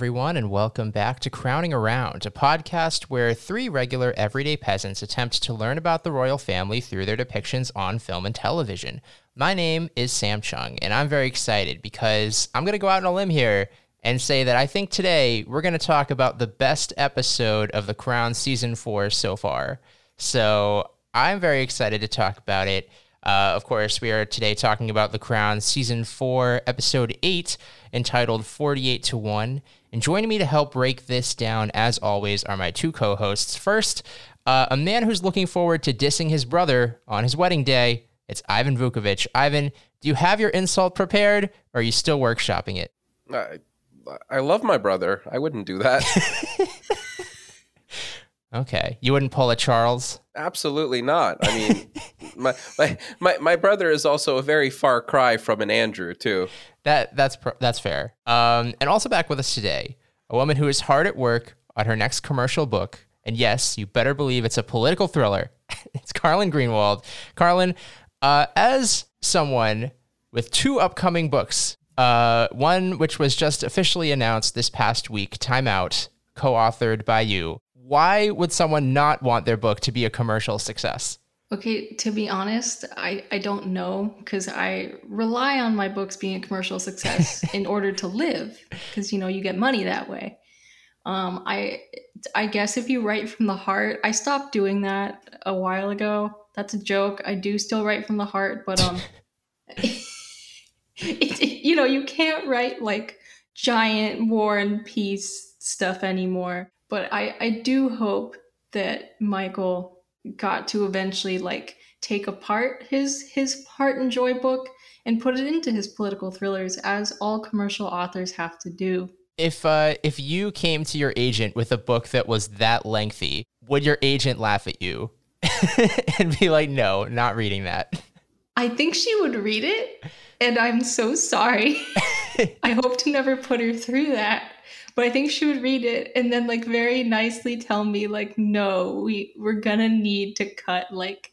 everyone, and welcome back to Crowning Around, a podcast where three regular everyday peasants attempt to learn about the royal family through their depictions on film and television. My name is Sam Chung, and I'm very excited because I'm going to go out on a limb here and say that I think today we're going to talk about the best episode of The Crown season four so far. So I'm very excited to talk about it. Uh, of course, we are today talking about The Crown Season 4, Episode 8, entitled 48 to 1. And joining me to help break this down, as always, are my two co hosts. First, uh, a man who's looking forward to dissing his brother on his wedding day. It's Ivan Vukovic. Ivan, do you have your insult prepared, or are you still workshopping it? I, I love my brother. I wouldn't do that. Okay. You wouldn't pull a Charles? Absolutely not. I mean, my, my, my my brother is also a very far cry from an Andrew too. That that's that's fair. Um, and also back with us today, a woman who is hard at work on her next commercial book. And yes, you better believe it's a political thriller. it's Carlin Greenwald. Carlin, uh, as someone with two upcoming books, uh, one which was just officially announced this past week, Time Out, co-authored by you, why would someone not want their book to be a commercial success? Okay, to be honest, I, I don't know because I rely on my books being a commercial success in order to live because you know you get money that way. Um, I I guess if you write from the heart, I stopped doing that a while ago. That's a joke. I do still write from the heart, but um, it, it, you know you can't write like giant war and peace stuff anymore but I, I do hope that Michael got to eventually like take apart his his part and joy book and put it into his political thrillers as all commercial authors have to do. If uh, if you came to your agent with a book that was that lengthy, would your agent laugh at you and be like, "No, not reading that"? I think she would read it, and I'm so sorry. I hope to never put her through that but I think she would read it and then like very nicely tell me like, no, we we're gonna need to cut like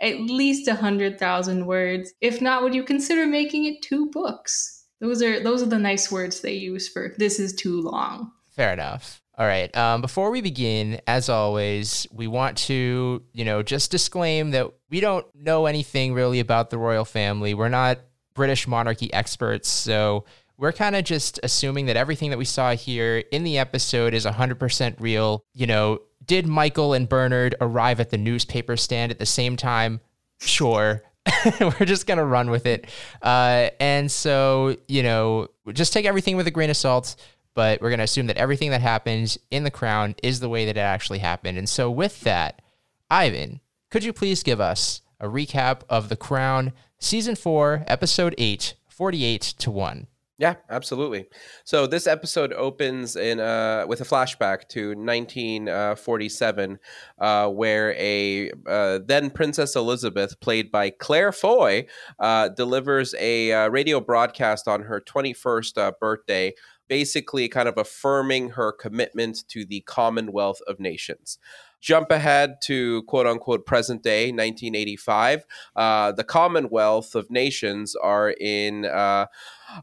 at least a hundred thousand words. If not, would you consider making it two books? Those are those are the nice words they use for this is too long. Fair enough. All right. Um, before we begin, as always, we want to, you know, just disclaim that we don't know anything really about the royal family. We're not British monarchy experts, so we're kind of just assuming that everything that we saw here in the episode is 100% real. You know, did Michael and Bernard arrive at the newspaper stand at the same time? Sure. we're just going to run with it. Uh, and so, you know, just take everything with a grain of salt, but we're going to assume that everything that happens in the crown is the way that it actually happened. And so, with that, Ivan, could you please give us a recap of The Crown, Season 4, Episode 8, 48 to 1? Yeah, absolutely. So this episode opens in uh, with a flashback to 1947, uh, where a uh, then Princess Elizabeth, played by Claire Foy, uh, delivers a uh, radio broadcast on her 21st uh, birthday, basically kind of affirming her commitment to the Commonwealth of Nations jump ahead to quote unquote present day 1985 uh, the commonwealth of nations are in uh,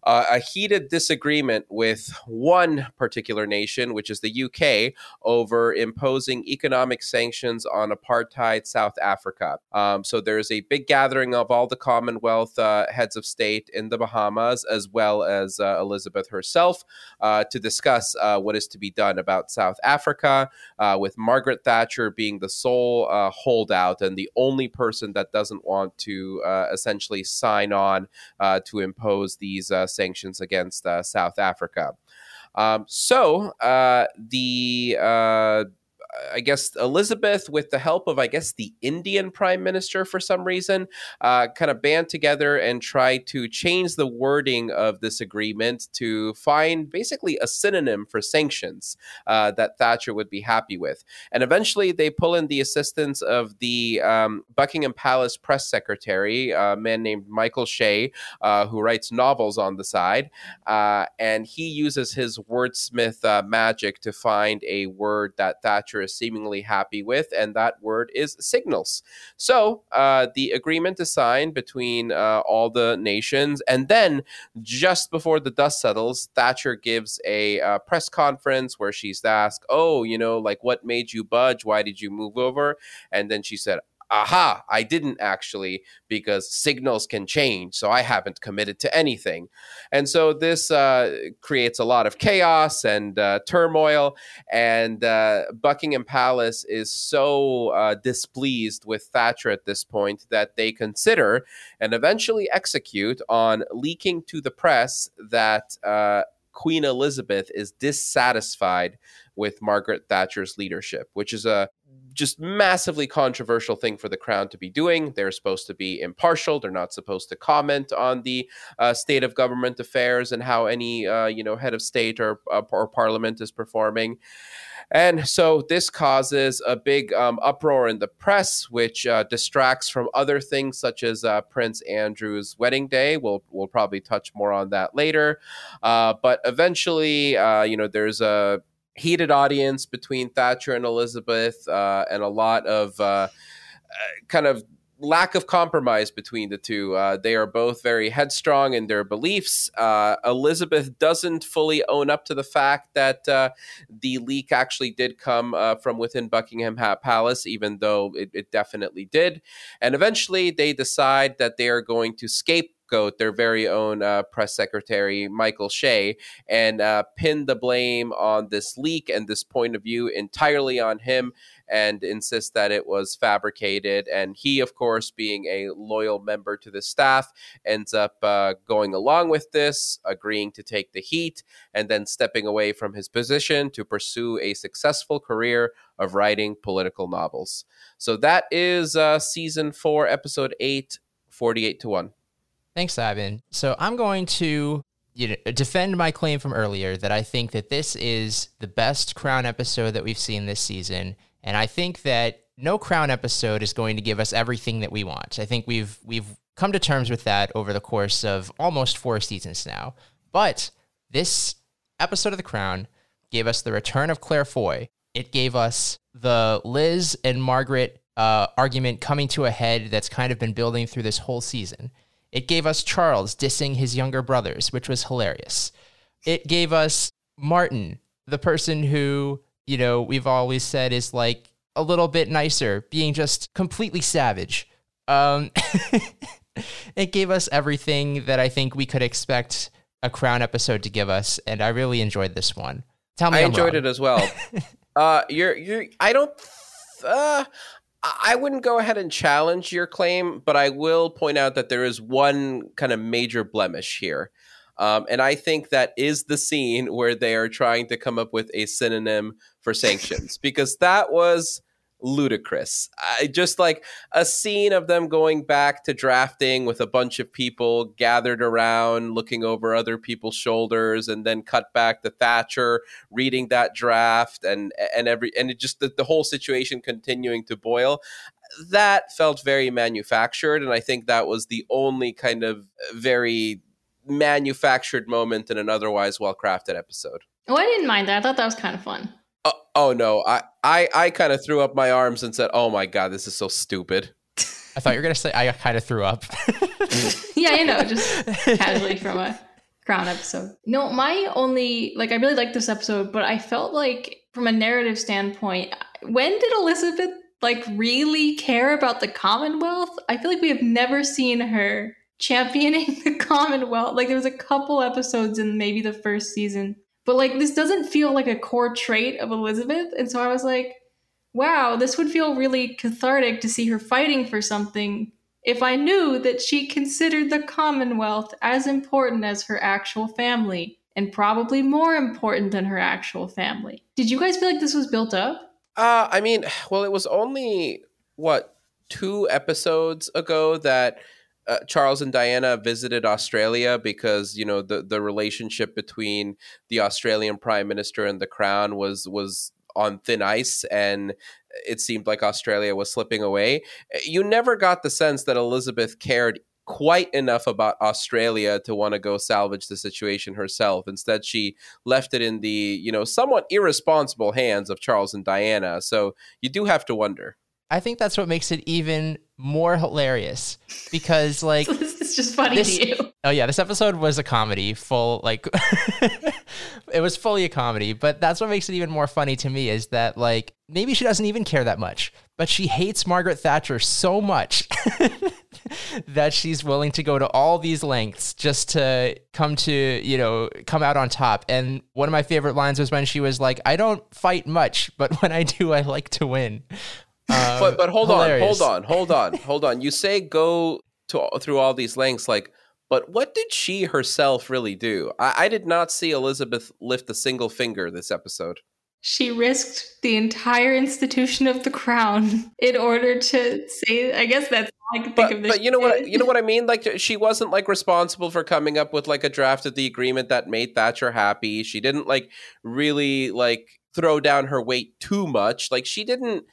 uh, a heated disagreement with one particular nation, which is the UK, over imposing economic sanctions on apartheid South Africa. Um, so there's a big gathering of all the Commonwealth uh, heads of state in the Bahamas, as well as uh, Elizabeth herself, uh, to discuss uh, what is to be done about South Africa, uh, with Margaret Thatcher being the sole holdout and the only person that doesn't want to essentially sign on to impose these sanctions against uh, South Africa. Um, so uh, the I guess Elizabeth, with the help of I guess the Indian Prime Minister for some reason, uh, kind of band together and try to change the wording of this agreement to find basically a synonym for sanctions uh, that Thatcher would be happy with. And eventually, they pull in the assistance of the um, Buckingham Palace press secretary, a man named Michael Shea, uh, who writes novels on the side, uh, and he uses his wordsmith uh, magic to find a word that Thatcher is seemingly happy with, and that word is signals. So uh, the agreement is signed between uh, all the nations, and then just before the dust settles, Thatcher gives a uh, press conference where she's asked, "Oh, you know, like what made you budge? Why did you move over?" And then she said, aha, I didn't actually because signals can change. So I haven't committed to anything. And so this uh, creates a lot of chaos and uh, turmoil. And uh, Buckingham Palace is so uh, displeased with Thatcher at this point that they consider and eventually execute on leaking to the press that. Uh, Queen Elizabeth is dissatisfied with Margaret Thatcher's leadership, which is a just massively controversial thing for the crown to be doing. They're supposed to be impartial. They're not supposed to comment on the uh, state of government affairs and how any uh, you know head of state or uh, or parliament is performing. And so this causes a big um, uproar in the press, which uh, distracts from other things such as uh, Prince Andrew's wedding day. We'll we'll probably touch more on that later. Uh, but eventually, you know, there's a heated audience between Thatcher and Elizabeth, uh, and a lot of uh, uh, kind of lack of compromise between the two. Uh, they are both very headstrong in their beliefs. Uh, Elizabeth doesn't fully own up to the fact that uh, the leak actually did come from within Buckingham Palace, even though it, it definitely did. And eventually, they decide that they are going to scape scapegoat their very own uh, press secretary, Michael Shea, and uh, pin the blame on this leak and this point of view entirely on him and insist that it was fabricated. And he, of course, being a loyal member to the staff, ends up uh, going along with this, agreeing to take the heat, and then stepping away from his position to pursue a successful career of writing political novels. So that is uh, season four, episode eight, 48 to 1. Thanks, Ivan. So I'm going to you know, defend my claim from earlier that I think that this is the best Crown episode that we've seen this season, and I think that no Crown episode is going to give us everything that we want. I think we've we've come to terms with that over the course of almost four seasons now. But this episode of The Crown gave us the return of Claire Foy. It gave us the Liz and Margaret uh, argument coming to a head that's kind of been building through this whole season. It gave us Charles dissing his younger brothers, which was hilarious. It gave us Martin, the person who, you know, we've always said is like a little bit nicer, being just completely savage. Um, it gave us everything that I think we could expect a Crown episode to give us, and I really enjoyed this one. Tell me, I I'm enjoyed wrong. it as well. uh, you're you're. I don't. Uh, I wouldn't go ahead and challenge your claim, but I will point out that there is one kind of major blemish here. Um, and I think that is the scene where they are trying to come up with a synonym for sanctions, because that was ludicrous. I just like a scene of them going back to drafting with a bunch of people gathered around looking over other people's shoulders and then cut back to Thatcher reading that draft and and every and it just the, the whole situation continuing to boil that felt very manufactured and I think that was the only kind of very manufactured moment in an otherwise well crafted episode. Oh, I didn't mind that. I thought that was kind of fun. Oh, oh no, I I, I kind of threw up my arms and said, "Oh my god, this is so stupid." I thought you were gonna say I kind of threw up. yeah, you know, just casually from a crown episode. No, my only like I really liked this episode, but I felt like from a narrative standpoint, when did Elizabeth like really care about the Commonwealth? I feel like we have never seen her championing the Commonwealth. Like there was a couple episodes in maybe the first season but like this doesn't feel like a core trait of Elizabeth. And so I was like, wow, this would feel really cathartic to see her fighting for something if I knew that she considered the Commonwealth as important as her actual family and probably more important than her actual family. Did you guys feel like this was built up? Uh, I mean, well, it was only what two episodes ago that uh, Charles and Diana visited Australia because you know the the relationship between the Australian Prime Minister and the Crown was was on thin ice and it seemed like Australia was slipping away. You never got the sense that Elizabeth cared quite enough about Australia to want to go salvage the situation herself. Instead, she left it in the, you know, somewhat irresponsible hands of Charles and Diana. So you do have to wonder. I think that's what makes it even more hilarious because like it's just funny this, to you. Oh yeah, this episode was a comedy, full like it was fully a comedy, but that's what makes it even more funny to me is that like maybe she doesn't even care that much, but she hates Margaret Thatcher so much that she's willing to go to all these lengths just to come to, you know, come out on top. And one of my favorite lines was when she was like, "I don't fight much, but when I do, I like to win." Um, but but hold hilarious. on, hold on, hold on, hold on. You say go to through all these lengths, like, but what did she herself really do? I, I did not see Elizabeth lift a single finger this episode. She risked the entire institution of the crown in order to say. I guess that's all I can but, think of. This but you know what? You know what I mean. Like she wasn't like responsible for coming up with like a draft of the agreement that made Thatcher happy. She didn't like really like throw down her weight too much. Like she didn't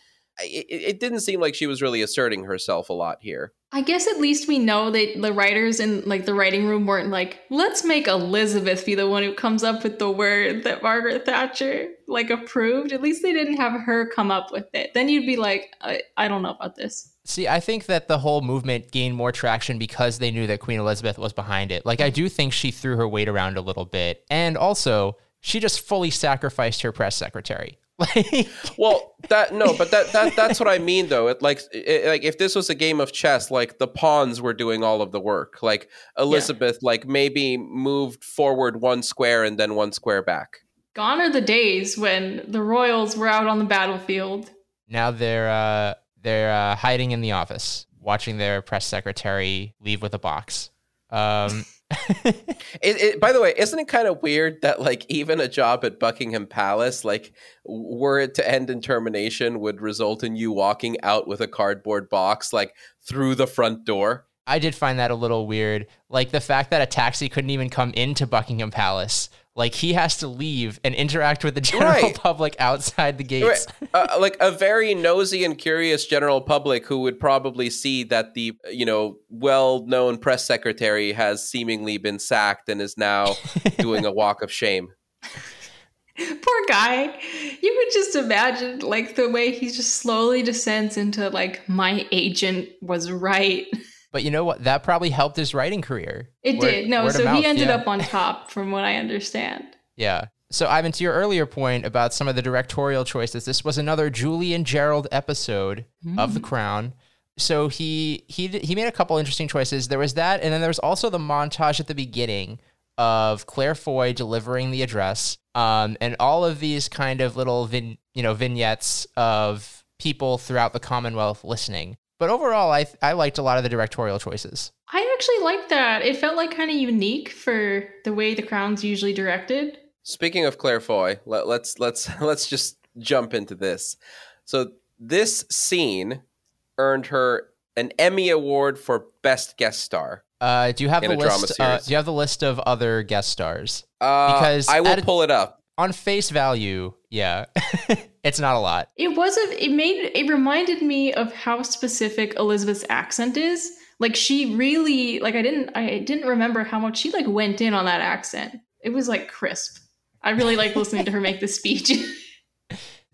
it, it didn't seem like she was really asserting herself a lot here. I guess at least we know that the writers in like the writing room weren't like, let's make Elizabeth be the one who comes up with the word that Margaret Thatcher like approved. At least they didn't have her come up with it. Then you'd be like, I, I don't know about this. See, I think that the whole movement gained more traction because they knew that Queen Elizabeth was behind it. Like, I do think she threw her weight around a little bit. And also, she just fully sacrificed her press secretary. well, that no, but that that that's what I mean though. It like it, like if this was a game of chess, like the pawns were doing all of the work. Like Elizabeth, yeah. like maybe moved forward one square and then one square back. Gone are the days when the royals were out on the battlefield. Now they're uh, they're uh, hiding in the office, watching their press secretary leave with a box. Um, it, it, by the way, isn't it kind of weird that like even a job at Buckingham Palace, like were it to end in termination, would result in you walking out with a cardboard box like through the front door? I did find that a little weird. Like the fact that a taxi couldn't even come into Buckingham Palace like he has to leave and interact with the general right. public outside the gates. Right. Uh, like a very nosy and curious general public who would probably see that the you know well-known press secretary has seemingly been sacked and is now doing a walk of shame. Poor guy. You could just imagine like the way he just slowly descends into like my agent was right. But you know what? That probably helped his writing career. It word, did. No, so mouth, he ended yeah. up on top, from what I understand. Yeah. So, Ivan, to your earlier point about some of the directorial choices, this was another Julian Jarrold episode mm. of The Crown. So he he he made a couple interesting choices. There was that, and then there was also the montage at the beginning of Claire Foy delivering the address, um, and all of these kind of little vin, you know vignettes of people throughout the Commonwealth listening. But overall, I I liked a lot of the directorial choices. I actually liked that. It felt like kind of unique for the way the Crown's usually directed. Speaking of Claire Foy, let, let's let's let's just jump into this. So this scene earned her an Emmy Award for Best Guest Star. Uh, do you have the list? Uh, do you have the list of other guest stars? Uh, because I will pull it up. On face value, yeah, it's not a lot. It was a, it made it reminded me of how specific Elizabeth's accent is. Like she really like I didn't I didn't remember how much she like went in on that accent. It was like crisp. I really like listening to her make the speech.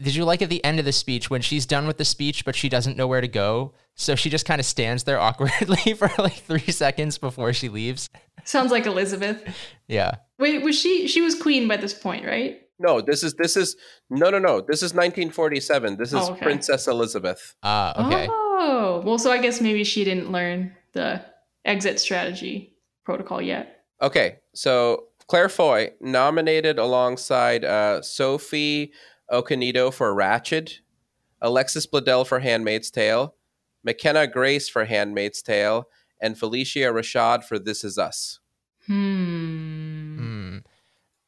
Did you like at the end of the speech when she's done with the speech but she doesn't know where to go? So she just kind of stands there awkwardly for like 3 seconds before she leaves. Sounds like Elizabeth. Yeah. Wait, was she she was queen by this point, right? No, this is this is no no no. This is 1947. This is oh, okay. Princess Elizabeth. Ah, uh, okay. Oh, well, so I guess maybe she didn't learn the exit strategy protocol yet. Okay, so Claire Foy nominated alongside uh, Sophie Okonedo for Ratched, Alexis Bledel for Handmaid's Tale, McKenna Grace for Handmaid's Tale, and Phylicia Rashad for This Is Us. Hmm. hmm.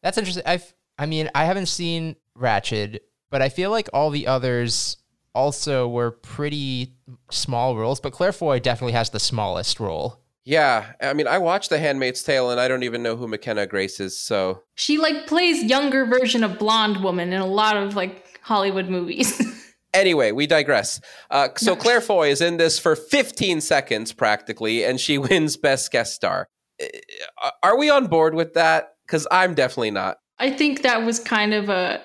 That's interesting. I've I mean, I haven't seen Ratched, but I feel like all the others also were pretty small roles, but Claire Foy definitely has the smallest role. Yeah, I mean, I watched The Handmaid's Tale, and I don't even know who McKenna Grace is. So she like plays younger version of blonde woman in a lot of like Hollywood movies. Anyway, we digress. Uh, so Claire Foy is in this for 15 seconds practically, and she wins Best Guest Star. Uh, Are we on board with that? Because I'm definitely not. I think that was kind of a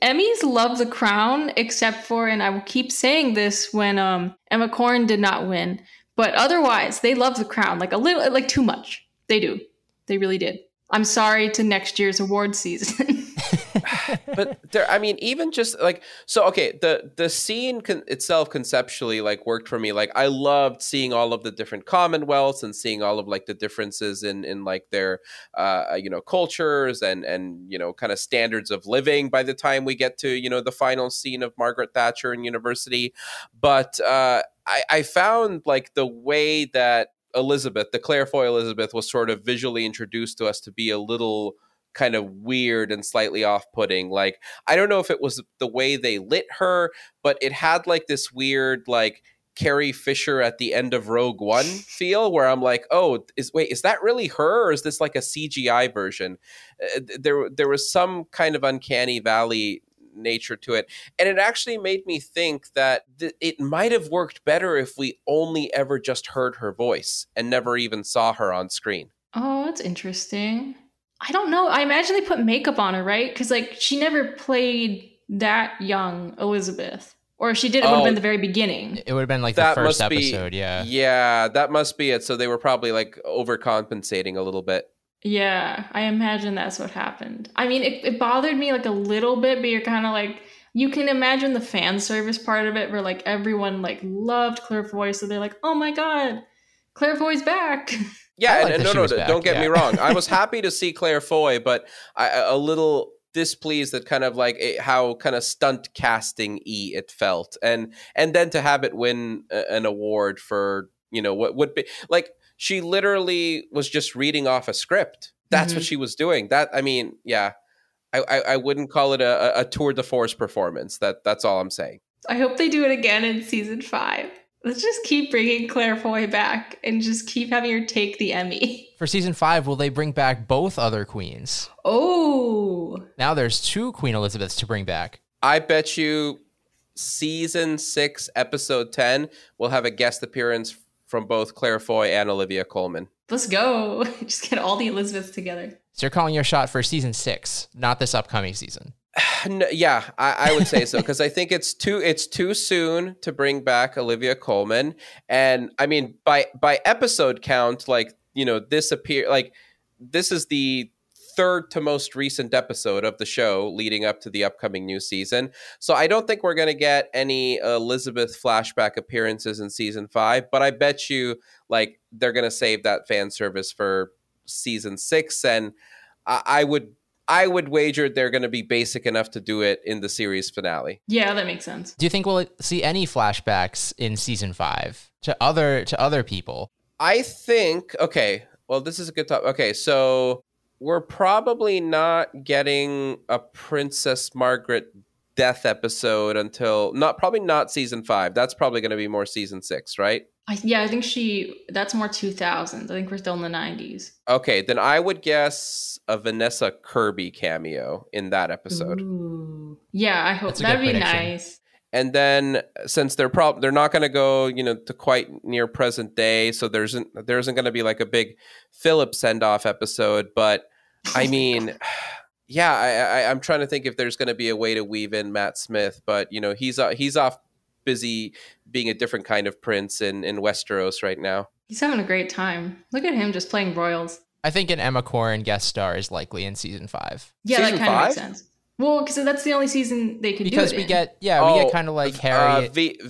Emmys love the crown, except for, and I will keep saying this when um, Emma Corrin did not win, but otherwise they love the crown like a little, like too much. They do, they really did. I'm sorry to next year's award season. but there i mean even just like so okay the the scene con- itself conceptually like worked for me like i loved seeing all of the different commonwealths and seeing all of like the differences in in like their uh you know cultures and and you know kind of standards of living by the time we get to you know the final scene of margaret thatcher in university but uh i i found like the way that elizabeth the claire foy elizabeth was sort of visually introduced to us to be a little kind of weird and slightly off-putting like i don't know if it was the way they lit her but it had like this weird like Carrie Fisher at the end of Rogue One feel, where I'm like, oh, is wait, is that really her, or is this like a CGI version? Uh, there, there was some kind of uncanny valley nature to it, and it actually made me think that th- it might have worked better if we only ever just heard her voice and never even saw her on screen. oh, that's interesting. I don't know. I imagine they put makeup on her, right? Because like she never played that young Elizabeth, or if she did, it would have Oh. been the very beginning. It would have been like That the first must be- episode, yeah. Yeah, that must be it. So they were probably like overcompensating a little bit. Yeah, I imagine that's what happened. I mean, it, it bothered me like a little bit, but you're kind of like, you can imagine the fan service part of it where like everyone like loved Claire Foy, so they're like, oh my god, Claire Foy's back. Yeah, I and, and no, no, no, back, don't get me wrong. I was happy to see Claire Foy, but I, a little displeased at kind of like it, how kind of stunt casting e it felt, and and then to have it win a, an award for you know what would be like she literally was just reading off a script. That's what Mhm. she was doing. That I mean, yeah. I, I, I wouldn't call it a, a tour de force performance. That that's all I'm saying. I hope they do it again in season five. Let's just keep bringing Claire Foy back and just keep having her take the Emmy. For season five, will they bring back both other queens? Oh, Now there's two Queen Elizabeths to bring back. I bet you season six, episode 10 will have a guest appearance from both Claire Foy and Olivia Colman. let's go. Just get all the Elizabeths together. So you're calling your shot for season six, not this upcoming season. No, yeah, I, I would say so because I think it's too it's too soon to bring back Olivia Colman, and I mean by by episode count, like you know this appear like this is the third to most recent episode of the show leading up to the upcoming new season. So I don't think we're going to get any Elizabeth flashback appearances in season five, but I bet you like they're going to save that fan service for season six, and I, I would I would wager they're going to be basic enough to do it in the series finale. Yeah, that makes sense. Do you think we'll see any flashbacks in season five to other to other people? I think okay. Well, this is a good topic. Okay, so we're probably not getting a Princess Margaret death episode until not probably not season five. That's probably going to be more season six, right? I, yeah, I think she. That's more 2000s. I think we're still in the 90s. Okay, then I would guess a Vanessa Kirby cameo in that episode. Ooh. Yeah, I hope That's that'd be prediction. nice. And then since they're prob they're not going to go you know to quite near present day so there isn't there isn't going to be like a big philip send off episode but i mean yeah I, I i'm trying to think if there's going to be a way to weave in matt smith but you know he's uh, he's off busy being a different kind of prince in in westeros right now He's having a great time. Look at him just playing royals. I think an Emma Corrin guest star is likely in season five Yeah, Season that kind of makes sense. Well, because that's the only season they could because do it Because we in. get yeah we Oh, get kind of like uh, Harriet. ve-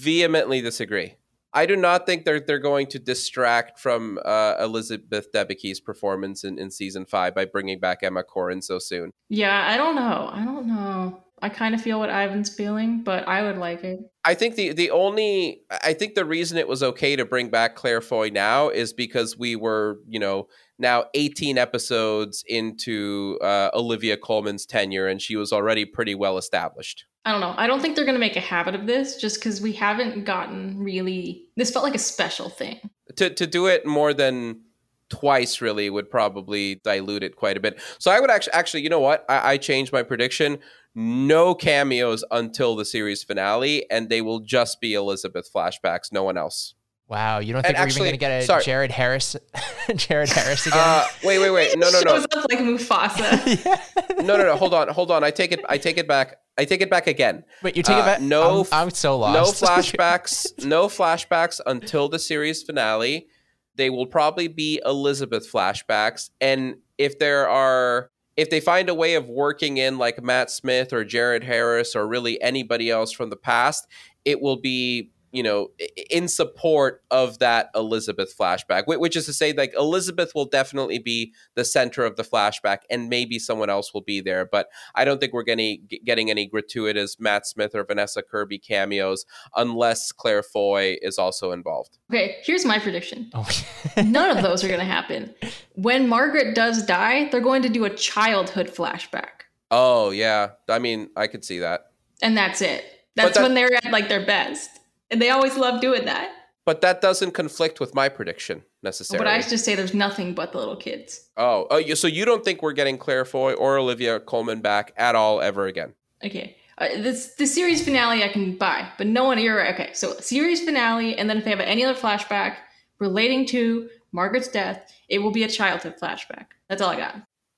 vehemently disagree I do not think they're they're going to distract from uh, Elizabeth Debicki's performance in, in season five by bringing back Emma Corrin so soon. Yeah, I don't know. I don't know. I kind of feel what Ivan's feeling, but I would like it. I think the the only I think the reason it was okay to bring back Claire Foy now is because we were you know now 18 episodes into uh, Olivia Colman's tenure and she was already pretty well established. I don't know. I don't think they're going to make a habit of this just because we haven't gotten really. This felt like a special thing. To to do it more than twice really would probably dilute it quite a bit. So I would actually actually you know what I, I changed my prediction. no cameos until the series finale, and they will just be Elizabeth flashbacks, no one else. Wow, you don't think And we're actually- even going to get a sorry. Jared Harris, Jared Harris again? Uh, wait, wait, wait, no, no, no, Shows up like Mufasa. no, no, no. Hold on, hold on. I take it. I take it back. I take it back again. Wait, you take it uh, back? no I'm, I'm so lost. No flashbacks. no flashbacks until the series finale. They will probably be Elizabeth flashbacks, and if there are, if they find a way of working in like Matt Smith or Jared Harris or really anybody else from the past, it will be you know in support of that Elizabeth flashback, which is to say, like Elizabeth will definitely be the center of the flashback, and maybe someone else will be there, but I don't think we're getting getting any gratuitous Matt Smith or Vanessa Kirby cameos unless Claire Foy is also involved. okay, here's my prediction. Oh. None of those are going to happen. When Margaret does die, they're going to do a childhood flashback. Oh yeah, I mean I could see that, And that's it. That's that- when they're at like their best. And they always love doing that. but that doesn't conflict with my prediction necessarily. But I just say there's nothing but the little kids. oh, oh, you- so you don't think we're getting Claire Foy or Olivia Colman back at all ever again? Okay. Uh, this the series finale I can buy, but no one. You're right. Okay, so series finale, and then if they have any other flashback relating to Margaret's death, it will be a childhood flashback. That's all I got.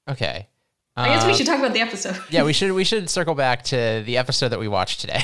okay. I guess we Um, should talk about the episode. Yeah, we should we should circle back to the episode that we watched today.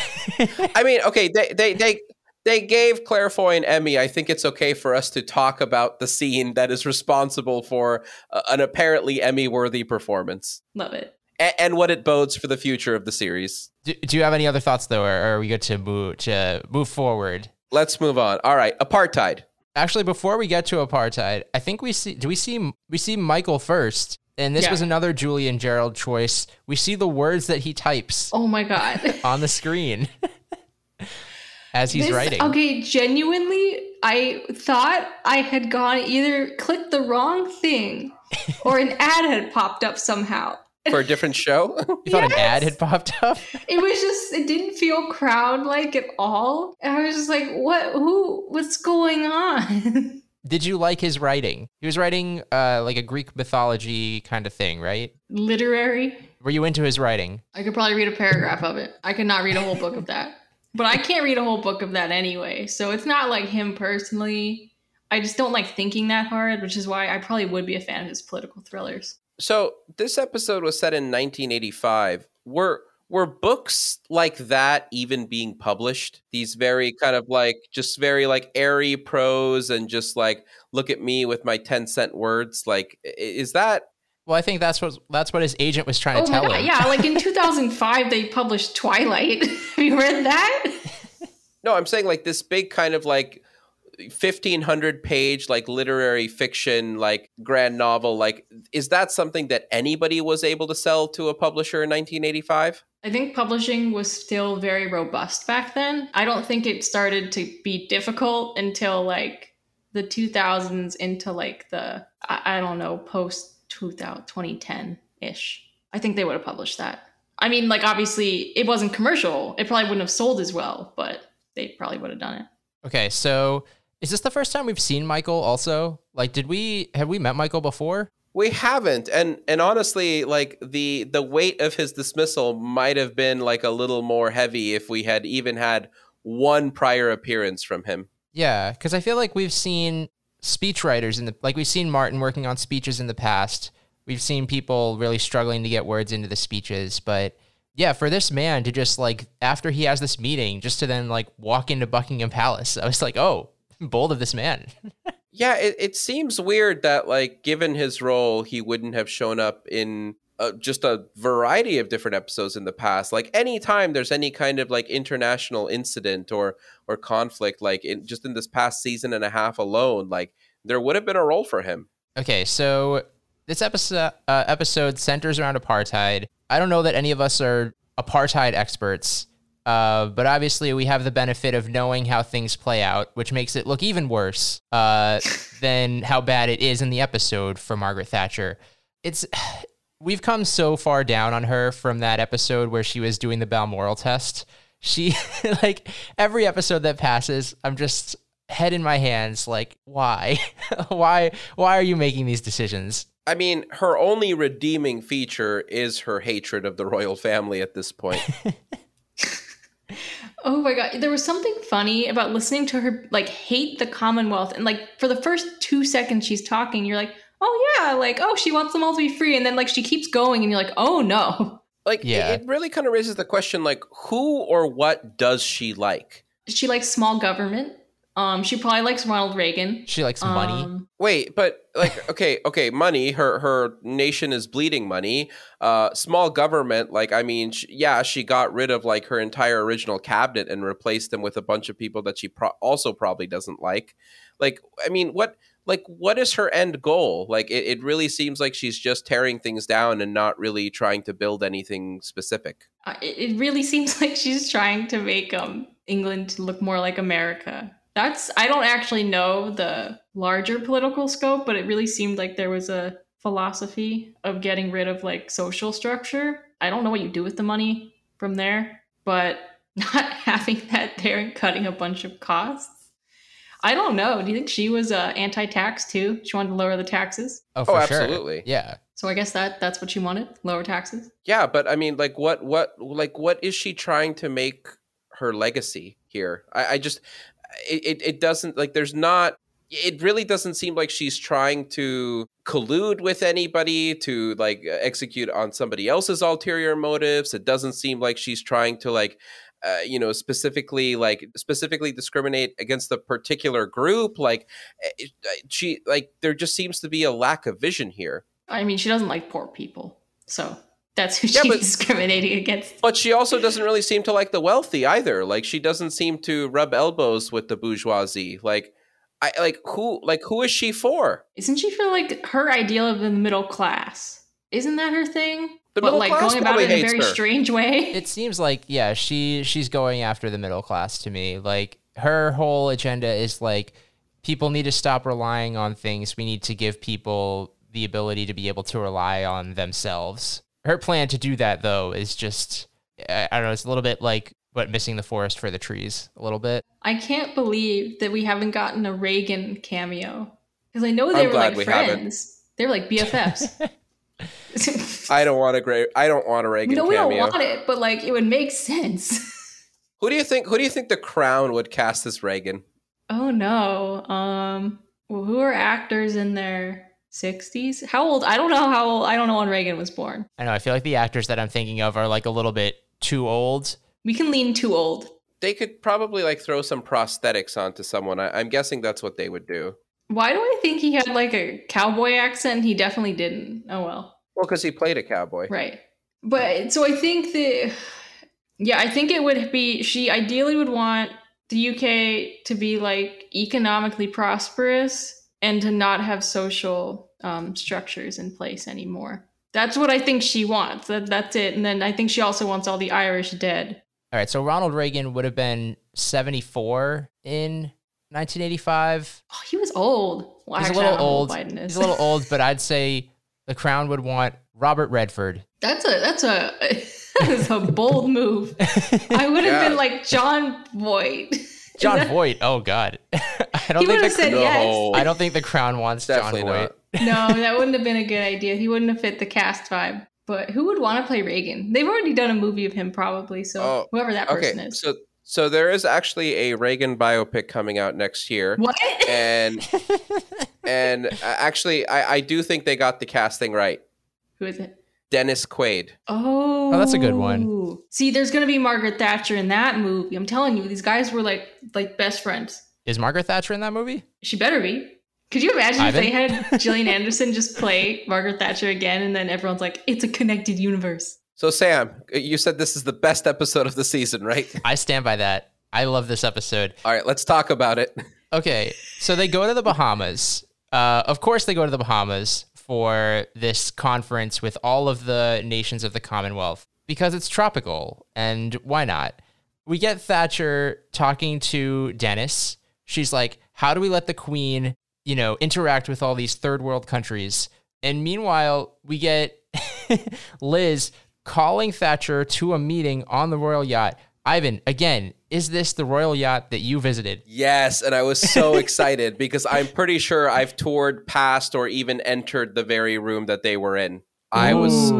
I mean, okay, they they they they gave Claire Foy an Emmy. I think it's okay for us to talk about the scene that is responsible for uh, an apparently Emmy-worthy performance Love it. and, and what it bodes for the future of the series. do, do you have any other thoughts though, or are we good to move to move forward? Let's move on. All right, apartheid. Actually, before we get to apartheid, I think we see. Do we see? We see Michael first, and this Yeah. was another Julian Jarrold choice. We see the words that he types Oh my god. on the screen as he's This- writing. Okay, genuinely, I thought I had gone either clicked the wrong thing or an ad had popped up somehow. for a different show. You thought an ad had popped up? It was just it didn't feel crowd like at all. And I was just like, what who what's going on? Did you like his writing? He was writing uh, like a Greek mythology kind of thing, right? Literary. Were you into his writing? I could probably read a paragraph of it. I could not read a whole book of that. But I can't read a whole book of that anyway. So it's not like him personally. I just don't like thinking that hard, which is why I probably would be a fan of his political thrillers. so this episode was set in 1985. Were were books like that even being published? These very mm. kind of like just very like airy prose and just like look at me with my 10 cent words. Like is that Well, I think that's what that's what his agent was trying Oh to tell god, him. yeah, like in 2005 they published Twilight. Have you read that? No, I'm saying like this big kind of like 1500 page like literary fiction like grand novel like is that something that anybody was able to sell to a publisher in 1985? I think publishing was still very robust back then. I don't think it started to be difficult until like the 2000s into like the I, I don't know post 2000 2010 ish. I think they would have published that. I mean, like obviously it wasn't commercial. It probably wouldn't have sold as well, but they probably would have done it. Okay, so is this the first time we've seen Michael? Also, like, did we have we met Michael before? We haven't, and and honestly, like the the weight of his dismissal might have been like a little more heavy if we had even had one prior appearance from him. Yeah, because I feel like we've seen speechwriters in the like we've seen Martin working on speeches in the past. We've seen people really struggling to get words into the speeches, but yeah, for this man to just like after he has this meeting, just to then like walk into Buckingham Palace, I was like, oh, bold of this man. Yeah, it, it seems weird that like given his role, he wouldn't have shown up in uh, just a variety of different episodes in the past. Like anytime there's any kind of like international incident or or conflict, like in just in this past season and a half alone, like there would have been a role for him. Okay, so this episode uh, episode centers around apartheid. I don't know that any of us are apartheid experts, uh, but obviously we have the benefit of knowing how things play out, which makes it look even worse uh, than how bad it is in the episode for Margaret Thatcher. It's we've come so far down on her from that episode where she was doing the Balmoral test. She like every episode that passes, I'm just head in my hands like why why why are you making these decisions I mean, her only redeeming feature is her hatred of the royal family at this point. Oh my god, there was something funny about listening to her like hate the Commonwealth and like for the first 2 seconds she's talking, you're like, "Oh yeah, like oh, she wants them all to be free." And then like she keeps going and you're like, "Oh no." Like Yeah. it, it really kind of raises the question like who or what does she like? Does she likes small government. Um she probably likes Ronald Reagan. She likes money. Um, Wait, but like okay, okay, money, her her nation is bleeding money. Uh small government, like I mean, sh- yeah, she got rid of like her entire original cabinet and replaced them with a bunch of people that she pro- also probably doesn't like. Like I mean, what like what is her end goal? Like it, it really seems like she's just tearing things down and not really trying to build anything specific. I- it it really seems like she's trying to make um England look more like America. That's I don't actually know the larger political scope, but it really seemed like there was a philosophy of getting rid of like social structure. I don't know what you do with the money from there, but not having that there and cutting a bunch of costs. I don't know. Do you think she was uh, anti-tax too? She wanted to lower the taxes. Oh, for sure. absolutely. Yeah. So I guess that that's what she wanted, lower taxes. Yeah, but I mean, like, what, what, like, what is she trying to make her legacy here? I, I just, it, it, doesn't like. There's not. It really doesn't seem like she's trying to collude with anybody to like execute on somebody else's ulterior motives. It doesn't seem like she's trying to like. Uh, you know, specifically like specifically discriminate against a particular group. Like, she like there just seems to be a lack of vision here. I mean, she doesn't like poor people, so that's who Yeah, she's but- discriminating against. But she also doesn't really seem to like the wealthy either. Like she doesn't seem to rub elbows with the bourgeoisie. Like I like who like who is she for? Isn't she for like her ideal of the middle class? Isn't that her thing? The but like class going about it in a very her. strange way. It seems like yeah, she she's going after the middle class to me. Like her whole agenda is like people need to stop relying on things. We need to give people the ability to be able to rely on themselves her plan to do that though is just I, I don't know. It's a little bit like but missing the forest for the trees a little bit. I can't believe that we haven't gotten a Reagan cameo because I know they I'm were like we friends. They were like BFFs. I don't want a great. I don't want a Reagan. No, we don't want it, but like it would make sense. who do you think? Who do you think the Crown would cast as Reagan? Oh no. Um. Well, who are actors in there? 60s. How old? I don't know how old. I don't know when Reagan was born. I know. I feel like the actors that I'm thinking of are like a little bit too old. We can lean too old. They could probably like throw some prosthetics onto someone. I, am guessing that's what they would do. Why do I think he had like a cowboy accent? He definitely didn't. Oh well. Well, because he played a cowboy. Right. But so I think that, yeah, I think it would be, she ideally would want the UK to be like economically prosperous and to not have social um, structures in place anymore. That's what I think she wants. That, that's it. And then I think she also wants all the Irish dead. All right, so Ronald Reagan would have been 74 in 1985. Oh, he was old. Well, He's a actually, I little don't know how old. Biden is. He's a little old, but I'd say the crown would want Robert Redford. That's a that's a that is a bold move. I would have Yeah. been like Jon Voight. Is Jon that- Voight. Oh God, I don't He think would have the, said No. yes. I don't think the crown wants Definitely Jon Voight. not. No, that wouldn't have been a good idea. He wouldn't have fit the cast vibe. But who would want to play Reagan? They've already done a movie of him, probably. So Oh, whoever that person Okay, is. so so there is actually a Reagan biopic coming out next year. what? and and uh, actually I, I do think they got the casting right who is it? Dennis quaid Oh, Oh, that's a good one. See, there's gonna be Margaret Thatcher in that movie. I'm telling you, these guys were like like best friends. Is Margaret Thatcher in that movie? She better be. Could you imagine Ivan? if they had Gillian Anderson just play Margaret Thatcher again, and then everyone's like, "It's a connected universe." so sam you said this is the best episode of the season right I stand by that. I love this episode. all right let's talk about it Okay, so they go to the Bahamas. Uh, of course, they go to the Bahamas for this conference with all of the nations of the Commonwealth because it's tropical, and why not? We get Thatcher talking to Dennis. She's like, "How do we let the Queen, you know, interact with all these third world countries?" And meanwhile, we get Liz calling Thatcher to a meeting on the royal yacht Ivan, again, is this the royal yacht that you visited? Yes, and I was so excited because I'm pretty sure I've toured past or even entered the very room that they were in. I was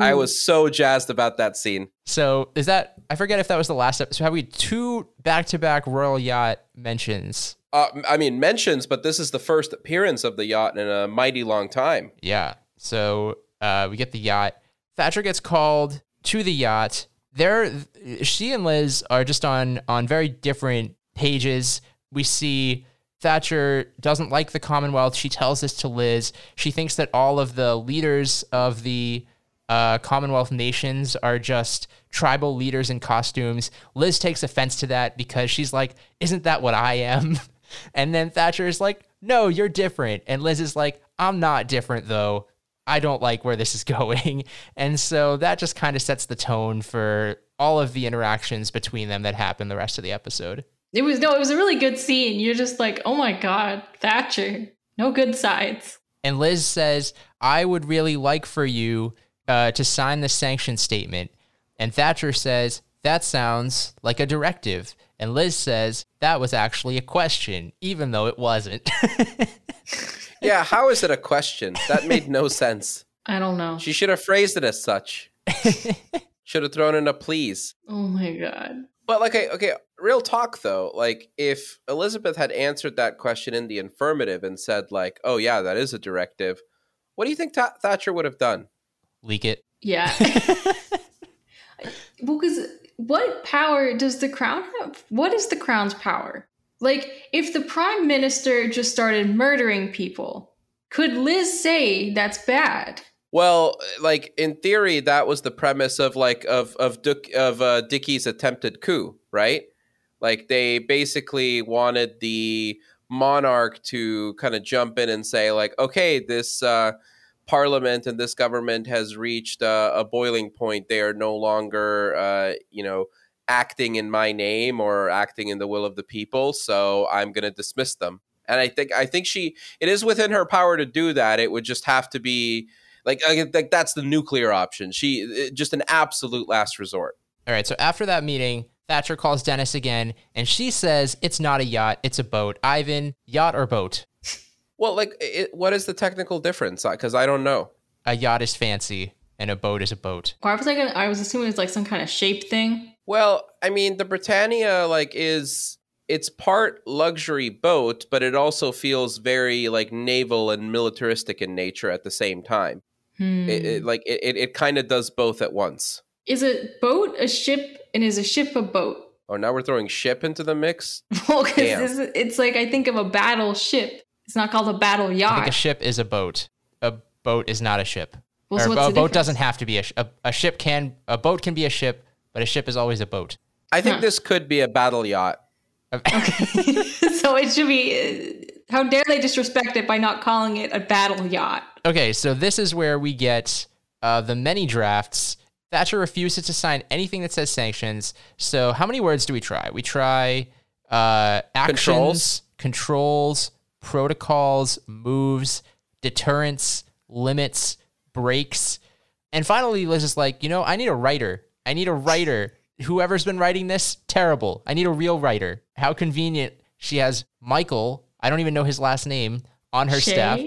I was so jazzed about that scene. So is that I forget if that was the last episode. So have we two back to back royal yacht mentions? Uh, I mean mentions, but this is the first appearance of the yacht in a mighty long time. Yeah. So uh, we get the yacht. Thatcher gets called to the yacht. There, she and Liz are just on on very different pages. We see Thatcher doesn't like the Commonwealth. She tells this to Liz. She thinks that all of the leaders of the uh, Commonwealth nations are just tribal leaders in costumes. Liz takes offense to that because she's like, "Isn't that what I am?" And then Thatcher is like, "No, you're different." And Liz is like, "I'm not different though. I don't like where this is going." And so that just kind of sets the tone for all of the interactions between them that happen the rest of the episode. It was no, it was a really good scene. You're just like, oh my god, Thatcher, no good sides. And Liz says, I would really like for you uh, to sign the sanction statement. And Thatcher says, That sounds like a directive. And Liz says, That was actually a question, even though it wasn't. Yeah, how is it a question? That made no sense. I don't know. She should have phrased it as such. should have thrown in a please. Oh my god. But like, okay, okay, real talk though. Like, if Elizabeth had answered that question in the affirmative and said, like, "Oh yeah, that is a directive," what do you think Tha- Thatcher would have done? Leak it. Yeah. well, because what power does the crown have? What is the crown's power? Like, if the prime minister just started murdering people, could Liz say that's bad? Well, like in theory, that was the premise of like of of Duck, of uh, Dickie's attempted coup, right? Like they basically wanted the monarch to kind of jump in and say, like, okay, this uh, parliament and this government has reached uh, a boiling point. They are no longer, uh, you know, acting in my name or acting in the will of the people. So I'm going to dismiss them. And I think I think she it is within her power to do that. It would just have to be like like, that's the nuclear option. She just an absolute last resort. All right. So after that meeting, Thatcher calls Dennis again, and she says it's not a yacht, it's a boat. Ivan, yacht or boat? Well, like, it, what is the technical difference? Because I don't know. A yacht is fancy, and a boat is a boat. Or I was like, I was assuming it's like some kind of shape thing. Well, I mean, the Britannia like is it's part luxury boat, but it also feels very like naval and militaristic in nature at the same time. Hmm. It, it, like it, it, it kind of does both at once. is a boat a ship, and is a ship a boat? Oh, now we're throwing ship into the mix. Well, Damn. because it's like I think of a battleship. It's not called a battle yacht. I think a ship is a boat. A boat is not a ship. Well, or so a what's the boat difference? doesn't have to be a, sh- a a ship can a boat can be a ship, but a ship is always a boat. I think Huh. this could be a battle yacht. Okay. so it should be. uh, How dare they disrespect it by not calling it a battle yacht? Okay, so this is where we get uh, the many drafts. Thatcher refuses to sign anything that says sanctions. So how many words do we try? We try uh, actions, Controls. controls, protocols, moves, deterrence, limits, breaks, and finally Liz is like, you know, I need a writer. I need a writer. Whoever's been writing this, terrible. I need a real writer. How convenient. She has Michael. I don't even know his last name on her staff.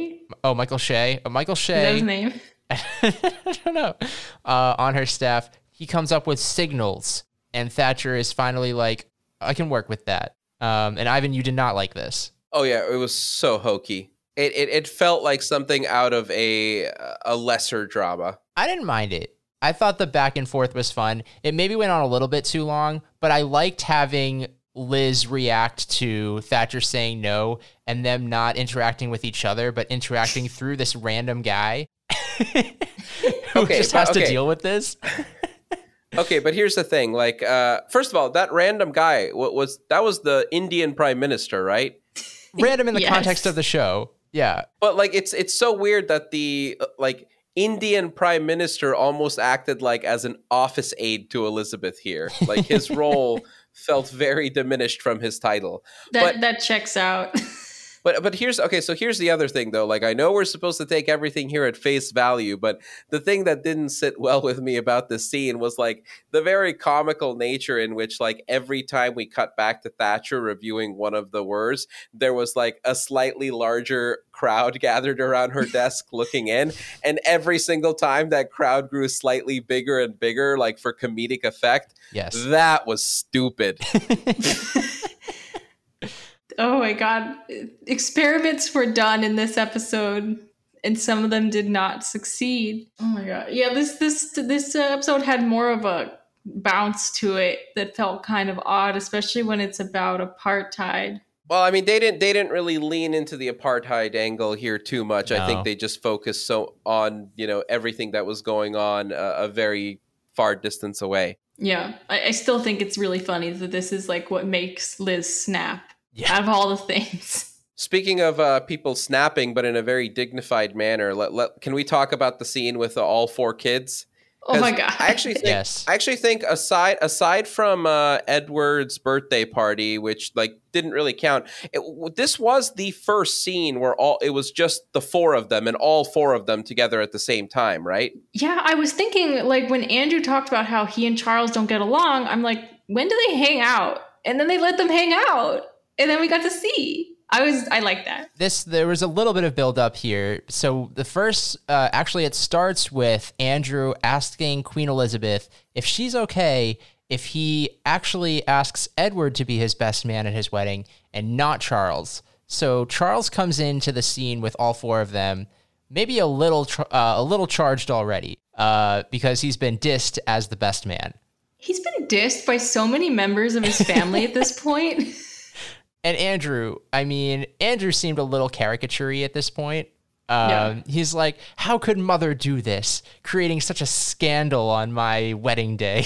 Oh, Michael Shea. Uh, Michael that his name? I don't know. Uh, on her staff, he comes up with signals, and Thatcher is finally like, "I can work with that." Um, and Ivan, you did not like this. Oh yeah, it was so hokey. It it, it felt like something out of a a lesser drama. I didn't mind it. I thought the back and forth was fun. It maybe went on a little bit too long, but I liked having Liz react to Thatcher saying no and them not interacting with each other, but interacting through this random guy who Okay, just has to deal with this. Okay, but here's the thing. Like, uh, first of all, that random guy what was that was the Indian prime minister, right? Random in the Yes. context of the show. Yeah. But like, it's it's so weird that the uh, like Indian prime minister almost acted like as an office aide to Elizabeth here. Like his role felt very diminished from his title. That But- that checks out. But but here's okay. So here's the other thing, though. Like I know we're supposed to take everything here at face value, but the thing that didn't sit well with me about this scene was like the very comical nature in which, like, every time we cut back to Thatcher reviewing one of the words, there was like a slightly larger crowd gathered around her desk looking in, and every single time that crowd grew slightly bigger and bigger, like for comedic effect. Yes, that was stupid. oh my god experiments were done in this episode and some of them did not succeed oh my god yeah this this this episode had more of a bounce to it that felt kind of odd especially when it's about apartheid well, I mean, they didn't they didn't really lean into the apartheid angle here too much. No. I think they just focused so on you know everything that was going on uh, a very far distance away. Yeah, I, I, still think it's really funny that this is like what makes Liz snap yeah. out of all the things. Speaking of uh, people snapping, but in a very dignified manner, let, let, can we talk about the scene with the, all four kids? Oh my god! I actually think, yes. I actually think aside aside from uh, Edward's birthday party, which like didn't really count, it, this was the first scene where all it was just the four of them and all four of them together at the same time, right? Yeah, I was thinking like when Andrew talked about how he and Charles don't get along, I'm like, when do they hang out? And then they let them hang out and then we got to see. I was I like that. This there was a little bit of build up here. So the first uh, actually it starts with Andrew asking Queen Elizabeth if she's okay if he actually asks Edward to be his best man at his wedding and not Charles. So Charles comes into the scene with all four of them, maybe a little uh, a little charged already uh, because he's been dissed as the best man. He's been dissed by so many members of his family at this point. And Andrew, I mean, Andrew seemed a little caricaturey at this point. Um, yeah. He's like, how could mother do this, creating such a scandal on my wedding day?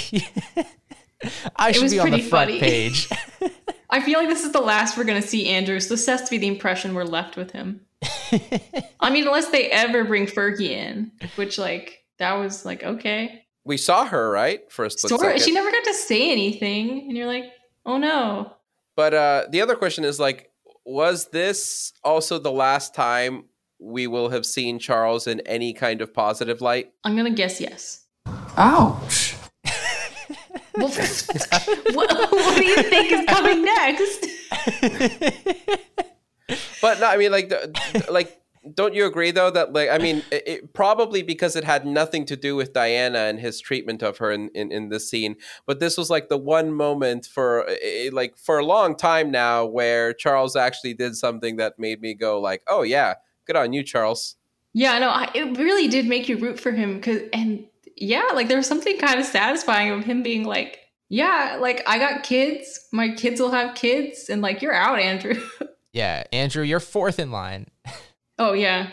I should be on the front funny. page. I feel like this is the last we're going to see Andrew, so this has to be the impression we're left with him. I mean, unless they ever bring Fergie in, which, like, that was like, okay. We saw her, right? For a split Sort second. She never got to say anything. And you're like, oh no. But uh, the other question is like, was this also the last time we will have seen Charles in any kind of positive light? I'm gonna guess yes. Ouch. what, what, do you think is coming next? but no, I mean, like, the, like don't you agree though that like I mean it, it, probably because it had nothing to do with Diana and his treatment of her in, in in this scene, but this was like the one moment for like for a long time now where Charles actually did something that made me go like, oh yeah, good on you, Charles. Yeah, no, I, it really did make you root for him because and yeah, like there was something kind of satisfying of him being like, yeah, like I got kids, my kids will have kids, and like you're out, Andrew. yeah, Andrew, you're fourth in line. Oh yeah.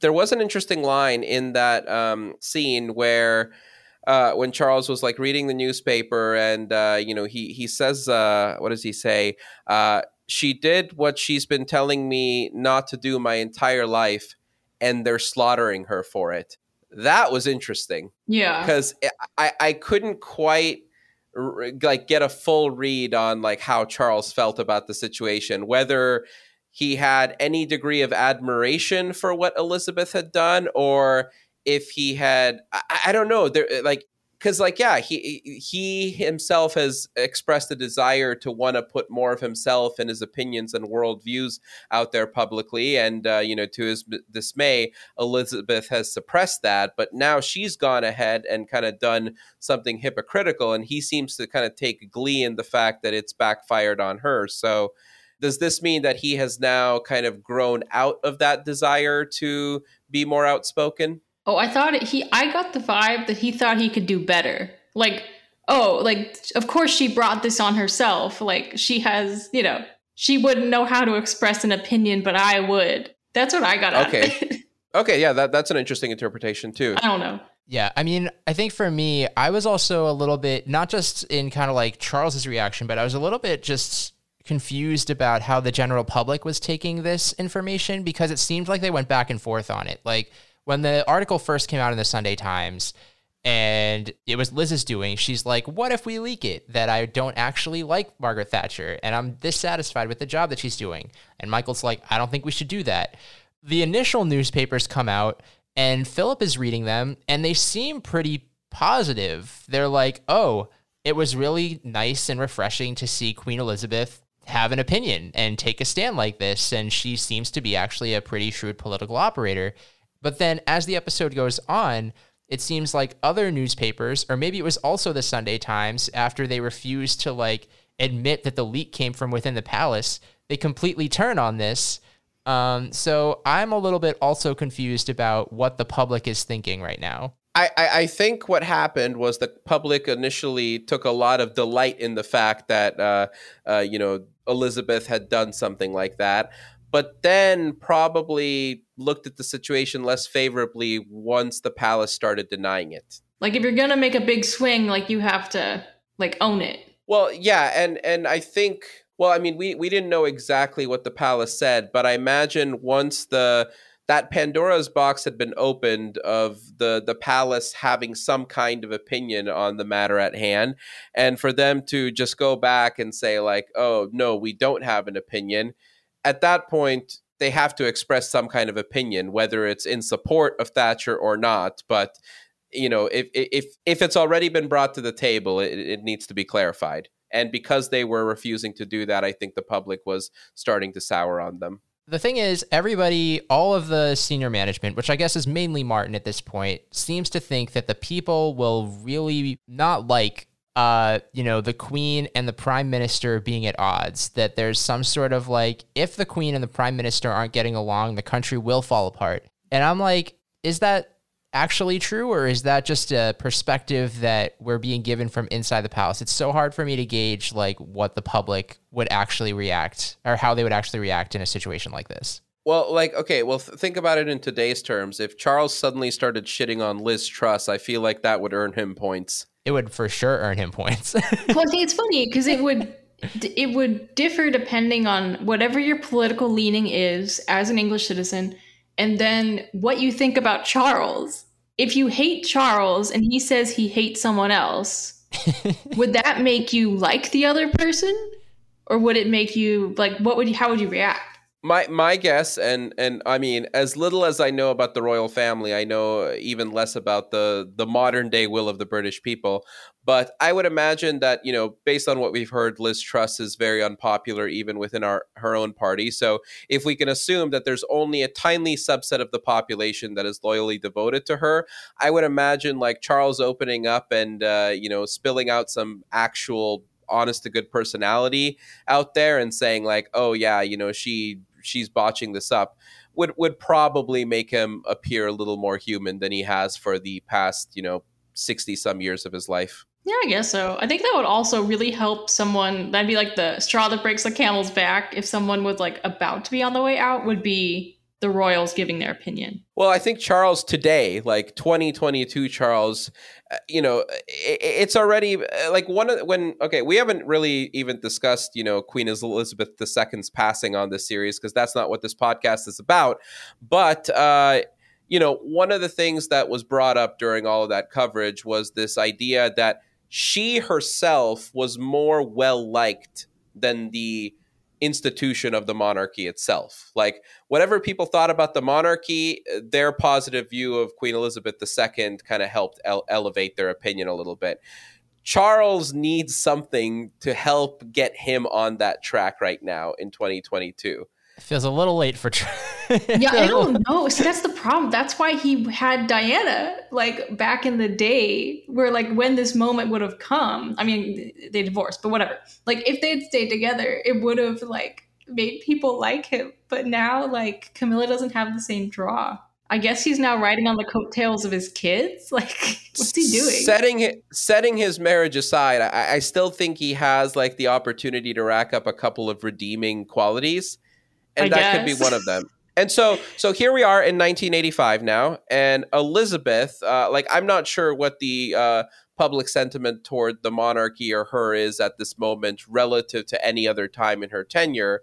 There was an interesting line in that um, scene where uh, when Charles was like reading the newspaper and uh, you know he he says uh, what does he say? Uh, she did what she's been telling me not to do my entire life, and they're slaughtering her for it. That was interesting. Yeah, because I I couldn't quite like get a full read on like how Charles felt about the situation, whether he had any degree of admiration for what Elizabeth had done, or if he had, I, I don't know, there like because like yeah he he himself has expressed a desire to want to put more of himself and his opinions and worldviews out there publicly and uh, you know to his dismay elizabeth has suppressed that but now she's gone ahead and kind of done something hypocritical and he seems to kind of take glee in the fact that it's backfired on her. So does this mean that he has now kind of grown out of that desire to be more outspoken? Oh, I thought he I got the vibe that he thought he could do better. Like, oh, like of course she brought this on herself. Like she has, you know, she wouldn't know how to express an opinion, but I would. That's what I got okay. okay, yeah, that, that's an interesting interpretation too. I don't know. Yeah, I mean, I think for me, I was also a little bit not just in kind of like Charles's reaction, but I was a little bit just confused about how the general public was taking this information because it seemed like they went back and forth on it. Like when the article first came out in the Sunday Times, and it was Liz's doing. She's like, "What if we leak it that I don't actually like Margaret Thatcher and I'm dissatisfied with the job that she's doing?" And Michael's like, "I don't think we should do that." The initial newspapers come out and Philip is reading them and they seem pretty positive. They're like, "Oh, it was really nice and refreshing to see Queen Elizabeth have an opinion and take a stand like this and she seems to be actually a pretty shrewd political operator." But then as the episode goes on, it seems like other newspapers, or maybe it was also the Sunday Times, after they refused to like admit that the leak came from within the palace, they completely turn on this. Um, so I'm a little bit also confused about what the public is thinking right now. I, I, think what happened was the public initially took a lot of delight in the fact that uh, uh, you know Elizabeth had done something like that but then probably looked at the situation less favorably once the palace started denying it. Like if you're gonna make a big swing, like you have to like own it. Well, yeah, and and I think well, I mean, we we didn't know exactly what the palace said, but I imagine once the that Pandora's box had been opened of the the palace having some kind of opinion on the matter at hand, and for them to just go back and say like, "Oh no, we don't have an opinion," at that point, they have to express some kind of opinion, whether it's in support of Thatcher or not. But you know, if if if it's already been brought to the table, it, it needs to be clarified. And because they were refusing to do that, I think the public was starting to sour on them. The thing is, everybody, all of the senior management, which I guess is mainly Martin at this point, seems to think that the people will really not like uh, you know, the queen and the prime minister being at odds, that there's some sort of like, if the queen and the prime minister aren't getting along, the country will fall apart. And I'm like, is that actually true, or is that just a perspective that we're being given from inside the palace? It's so hard for me to gauge like what the public would actually react or how they would actually react in a situation like this. Well, like, okay, well, th- think about it in today's terms. If Charles suddenly started shitting on Liz Truss, I feel like that would earn him points it would for sure earn him points. well, I think it's funny because it would it would differ depending on whatever your political leaning is as an English citizen, and then what you think about Charles. If you hate Charles and he says he hates someone else, would that make you like the other person, or would it make you like what would you, how would you react? My my guess and and i mean as little as i know about the royal family i know even less about the the modern day will of the british people. But i would imagine that you know based on what we've heard liz truss is very unpopular even within our her own party. So if we can assume that there's only a tiny subset of the population that is loyally devoted to her i would imagine like charles opening up and uh, you know spilling out some actual honest to good personality out there and saying like oh yeah you know she she's botching this up would would probably make him appear a little more human than he has for the past you know 60 some years of his life. Yeah i guess so. I think that would also really help someone that'd be like the straw that breaks the camel's back if someone was like about to be on the way out would be the royals giving their opinion. Well i think charles today like 2022 charles uh, you know it's already uh, like one of when okay we haven't really even discussed you know queen elizabeth ii's passing on this series because that's not what this podcast is about. But uh you know one of the things that was brought up during all of that coverage was this idea that she herself was more well liked than the institution of the monarchy itself. Like whatever people thought about the monarchy, their positive view of Queen Elizabeth II kind of helped ele- elevate their opinion a little bit. Charles needs something to help get him on that track right now in 2022. It feels a little late for. yeah, I don't know. See, that's the problem. That's why he had Diana like back in the day, where like when this moment would have come. I mean, they divorced, but whatever. Like if they'd stayed together, it would have like made people like him. But now, like Camilla doesn't have the same draw. I guess he's now riding on the coattails of his kids. Like, what's he doing? Setting setting his marriage aside, I, I still think he has like the opportunity to rack up a couple of redeeming qualities and I that guess. could be one of them. And so, so here we are in 1985 now, and Elizabeth, uh, like I'm not sure what the uh, public sentiment toward the monarchy or her is at this moment relative to any other time in her tenure,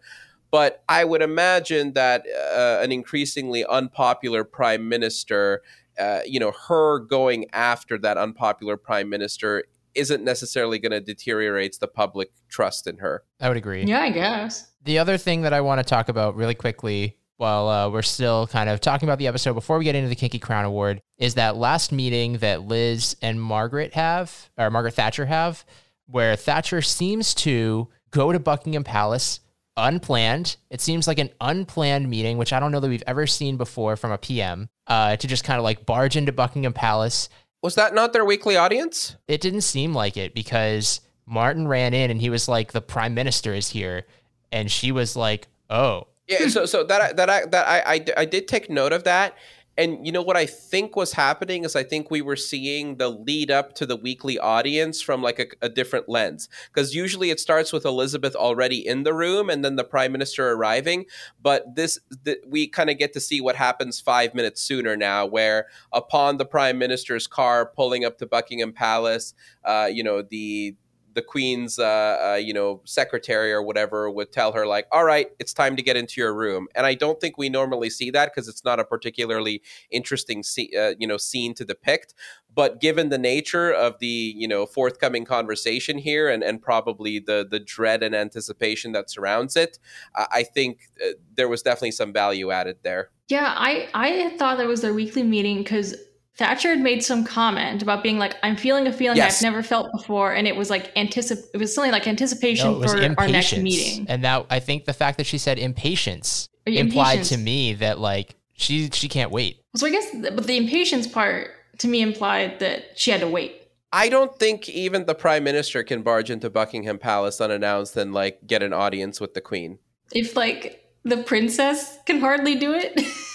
but I would imagine that uh, an increasingly unpopular prime minister uh, you know, her going after that unpopular prime minister isn't necessarily going to deteriorate the public trust in her. I would agree. Yeah, I guess. The other thing that I want to talk about really quickly while uh, we're still kind of talking about the episode before we get into the Kinky Crown Award is that last meeting that Liz and Margaret have, or Margaret Thatcher have, where Thatcher seems to go to Buckingham Palace unplanned. It seems like an unplanned meeting, which I don't know that we've ever seen before from a PM, uh, to just kind of like barge into Buckingham Palace. Was that not their weekly audience? It didn't seem like it because Martin ran in and he was like, "The Prime Minister is here," and she was like, "Oh." Yeah, so so that that I that I, I I did take note of that, and you know what I think was happening is I think we were seeing the lead up to the weekly audience from like a, a different lens. Because usually it starts with Elizabeth already in the room and then the prime minister arriving. But this, th- we kind of get to see what happens five minutes sooner now, where upon the prime minister's car pulling up to Buckingham Palace, uh, you know, the the queen's uh, uh, you know secretary or whatever would tell her like all right it's time to get into your room. And i don't think we normally see that because it's not a particularly interesting uh, you know scene to depict. But given the nature of the you know forthcoming conversation here and, and probably the the dread and anticipation that surrounds it i think uh, there was definitely some value added there. Yeah i i thought that was their weekly meeting because Thatcher had made some comment about being like, "I'm feeling a feeling yes. I've never felt before," and it was like anticip- It was something like anticipation no, for impatience. our next meeting. And that I think the fact that she said impatience implied impatience. to me that like she she can't wait. So I guess, but the impatience part to me implied that she had to wait. I don't think even the prime minister can barge into Buckingham Palace unannounced and like get an audience with the queen. If like the princess can hardly do it.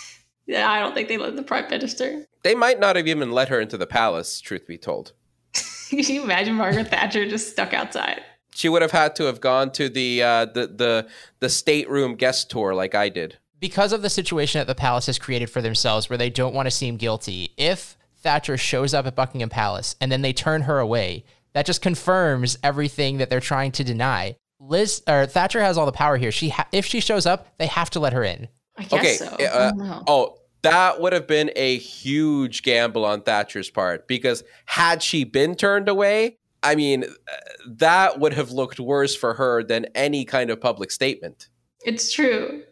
Yeah, I don't think they let the prime minister. They might not have even let her into the palace, truth be told. Can you imagine Margaret Thatcher just stuck outside? She would have had to have gone to the uh, the the the stateroom guest tour like I did. Because of the situation that the palace has created for themselves, where they don't want to seem guilty, if Thatcher shows up at Buckingham Palace and then they turn her away, that just confirms everything that they're trying to deny. Liz or Thatcher has all the power here. She ha- if she shows up, they have to let her in. I guess okay. so. Uh, oh, that would have been a huge gamble on Thatcher's part because had she been turned away, I mean, uh, that would have looked worse for her than any kind of public statement. It's true.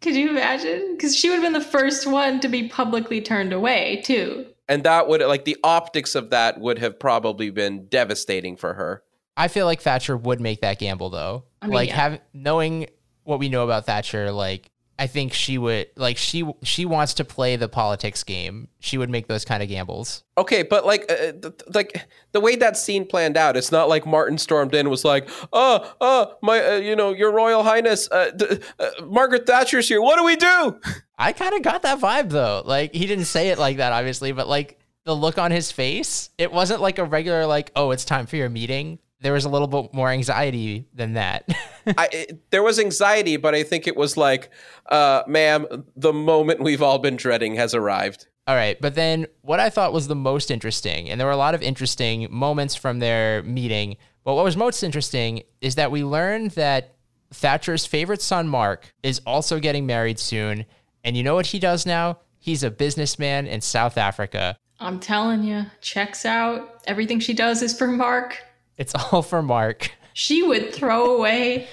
Could you imagine? Because she would have been the first one to be publicly turned away, too. And that would, like, the optics of that would have probably been devastating for her. I feel like Thatcher would make that gamble, though. I mean, like, yeah. have knowing what we know about Thatcher, like, I think she would like she she wants to play the politics game. She would make those kind of gambles. Okay, but like uh, th- like the way that scene planned out, it's not like Martin stormed in was like, "Oh, oh, my uh, you know, your royal highness, uh, uh, Margaret Thatcher's here. What do we do?" I kind of got that vibe though. Like he didn't say it like that obviously, but like the look on his face, it wasn't like a regular like, "Oh, it's time for your meeting." there was a little bit more anxiety than that. I, it, there was anxiety, but I think it was like, uh, ma'am, the moment we've all been dreading has arrived. All right. But then what I thought was the most interesting, and there were a lot of interesting moments from their meeting, but what was most interesting is that we learned that Thatcher's favorite son, Mark, is also getting married soon. And you know what he does now? He's a businessman in South Africa. I'm telling you, checks out. Everything she does is for Mark. It's all for Mark. She would throw away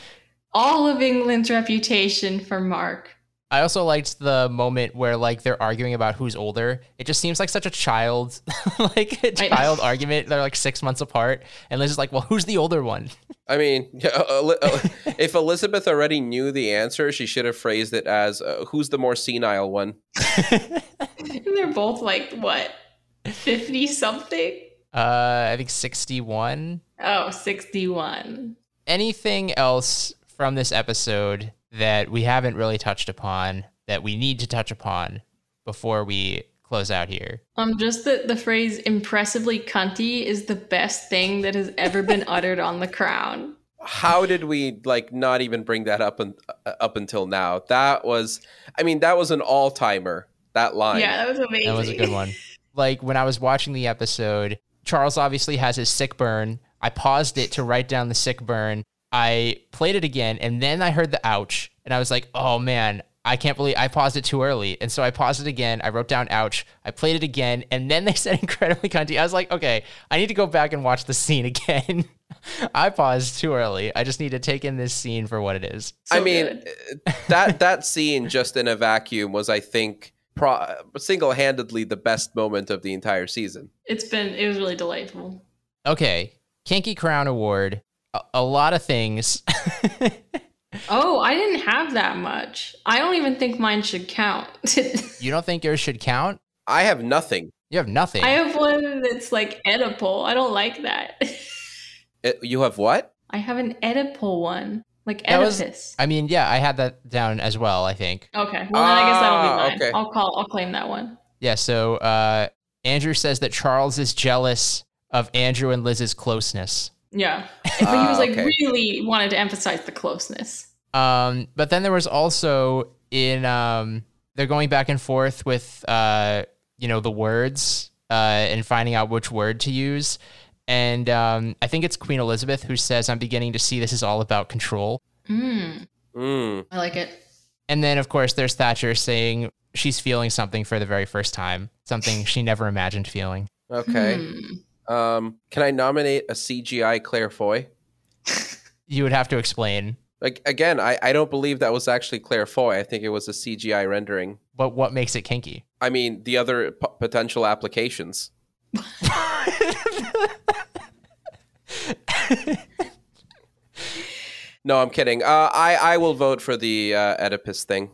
all of England's reputation for Mark. I also liked the moment where like they're arguing about who's older. It just seems like such a child, like a child argument. They're like six months apart, and Liz is like, "Well, who's the older one?" I mean, uh, uh, if Elizabeth already knew the answer, she should have phrased it as, uh, "Who's the more senile one?" and they're both like what, fifty something. Uh, I think 61. Oh, 61. Anything else from this episode that we haven't really touched upon that we need to touch upon before we close out here? Um, just that the phrase impressively cunty is the best thing that has ever been uttered on the crown. How did we like not even bring that up and uh, up until now? That was, I mean, that was an all timer. That line. Yeah, that was amazing. That was a good one. like when I was watching the episode, Charles obviously has his sick burn. I paused it to write down the sick burn. I played it again, and then I heard the ouch, and I was like, oh man, I can't believe I paused it too early. And so I paused it again. I wrote down ouch. I played it again. And then they said incredibly cunty. I was like, okay, I need to go back and watch the scene again. I paused too early. I just need to take in this scene for what it is. So I mean, that that scene just in a vacuum was, I think, pro- single-handedly the best moment of the entire season. it's been it was really delightful. Okay. Kinky Crown Award. A, a lot of things. Oh, I didn't have that much. I don't even think mine should count. you don't think yours should count? I have nothing. You have nothing. I have one that's like Oedipal. I don't like that. It- you have what? I have an Oedipal one, like That was- I mean, yeah, I had that down as well, I think. Okay, well then I guess that'll Ah, be mine. okay. I'll call. I'll claim that one. Yeah, so uh, Andrew says that Charles is jealous of Andrew and Liz's closeness. Yeah, but he Ah, was like okay. really wanted to emphasize the closeness. Um, but then there was also in um, they're going back and forth with uh, you know, the words uh, and finding out which word to use. And um, I think it's Queen Elizabeth who says, "I'm beginning to see this is all about control." Mm, Mm. I like it. And then, of course, there's Thatcher saying she's feeling something for the very first time, something she never imagined feeling. Okay. Hmm. Um, can I nominate a CGI Claire Foy? You would have to explain, Like again, I, I don't believe that was actually Claire Foy. I think it was a CGI rendering. but what makes it kinky? I mean, the other p- potential applications. No, I'm kidding. Uh, I I will vote for the uh, Oedipus thing.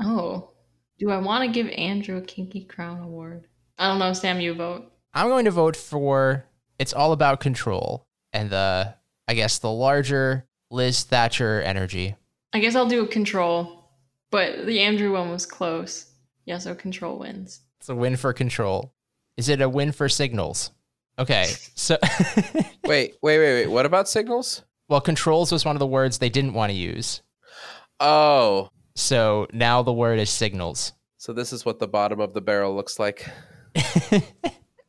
Oh, do I want to give Andrew a Kinky Crown Award? I don't know. Sam, you vote. I'm going to vote for it's all about control and the I guess the larger Liz Thatcher energy. I guess I'll do a Control, but the Andrew one was close. Yeah, so Control wins. It's a win for control. Is it a win for signals? Okay. So Wait, wait, wait, wait. What about signals? well controls was one of the words they didn't want to use. Oh, So now the word is signals. so this is what the bottom of the barrel looks like.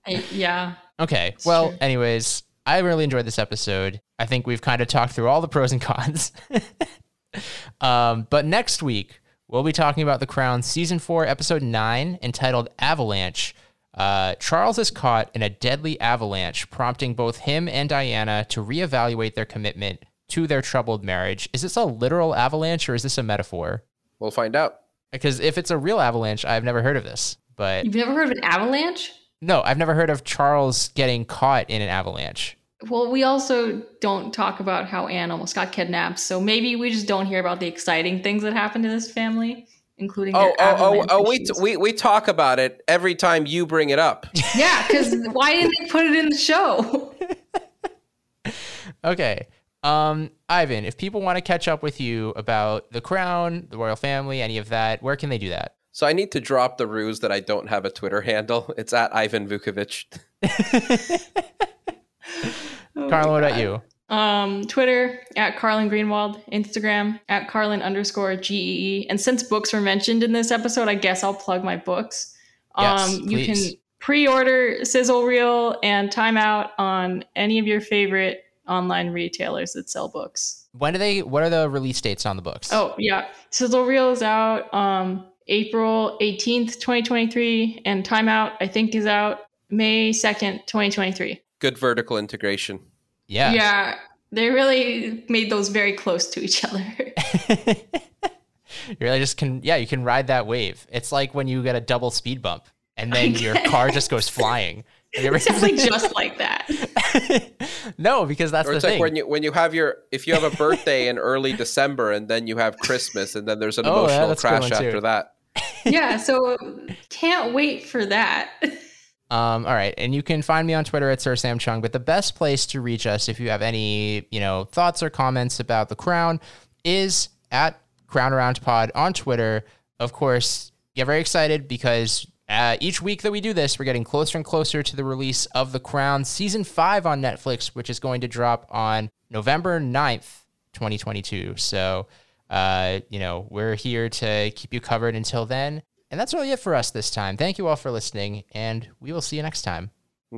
I, yeah. Okay. It's well, true. anyways, I really enjoyed this episode. I think we've kind of talked through all the pros and cons. um, but next week, we'll be talking about The Crown season four, episode nine, entitled Avalanche. Uh, Charles is caught in a deadly avalanche, prompting both him and Diana to reevaluate their commitment to their troubled marriage. Is this a literal avalanche or is this a metaphor? We'll find out. Because if it's a real avalanche, I've never heard of this. But You've never heard of an avalanche? no, I've never heard of Charles getting caught in an avalanche. Well, we also don't talk about how Anne almost got kidnapped, so maybe we just don't hear about the exciting things that happened to this family, including Oh, their oh, oh, oh! We, issues. we we talk about it every time you bring it up. yeah, because why didn't they put it in the show? Okay. Um, Ivan, if people want to catch up with you about the crown, the royal family, any of that, where can they do that? So I need to drop the ruse that I don't have a Twitter handle. It's at Ivan Vukovic. Oh Carla, my what about you? Um, Twitter at Carlyn Greenwald, Instagram at Carlin underscore GEE. And since books were mentioned in this episode, I guess I'll plug my books. Yes, um, you can pre-order Sizzle Reel and Time Out on any of your favorite online retailers that sell books. When do they? What are the release dates on the books? Oh yeah, Sizzle Reel is out um, April eighteenth, twenty twenty three, and Time Out I think is out May second, twenty twenty three. Good vertical integration. Yeah. Yeah, they really made those very close to each other. you really just can. Yeah, you can ride that wave. It's like when you get a double speed bump and then your car just goes flying. Have you ever it's definitely just like that. no, because that's Or the it's like thing. when you when you have your if you have a birthday in early December and then you have Christmas and then there's an Oh, yeah, emotional that's a good crash one, too. after that. Yeah, so can't wait for that. Um, all right, and you can find me on Twitter at Sir Sam Chung. But the best place to reach us, if you have any, you know, thoughts or comments about the Crown, is at Crown Around Pod on Twitter. Of course, get very excited because uh, each week that we do this, we're getting closer and closer to the release of The Crown season five on Netflix, which is going to drop on November 9th, 2022. So, uh, you know, we're here to keep you covered until then. And that's really it for us this time. Thank you all for listening, and we will see you next time.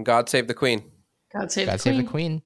God save the Queen. God save God the save queen. the Queen.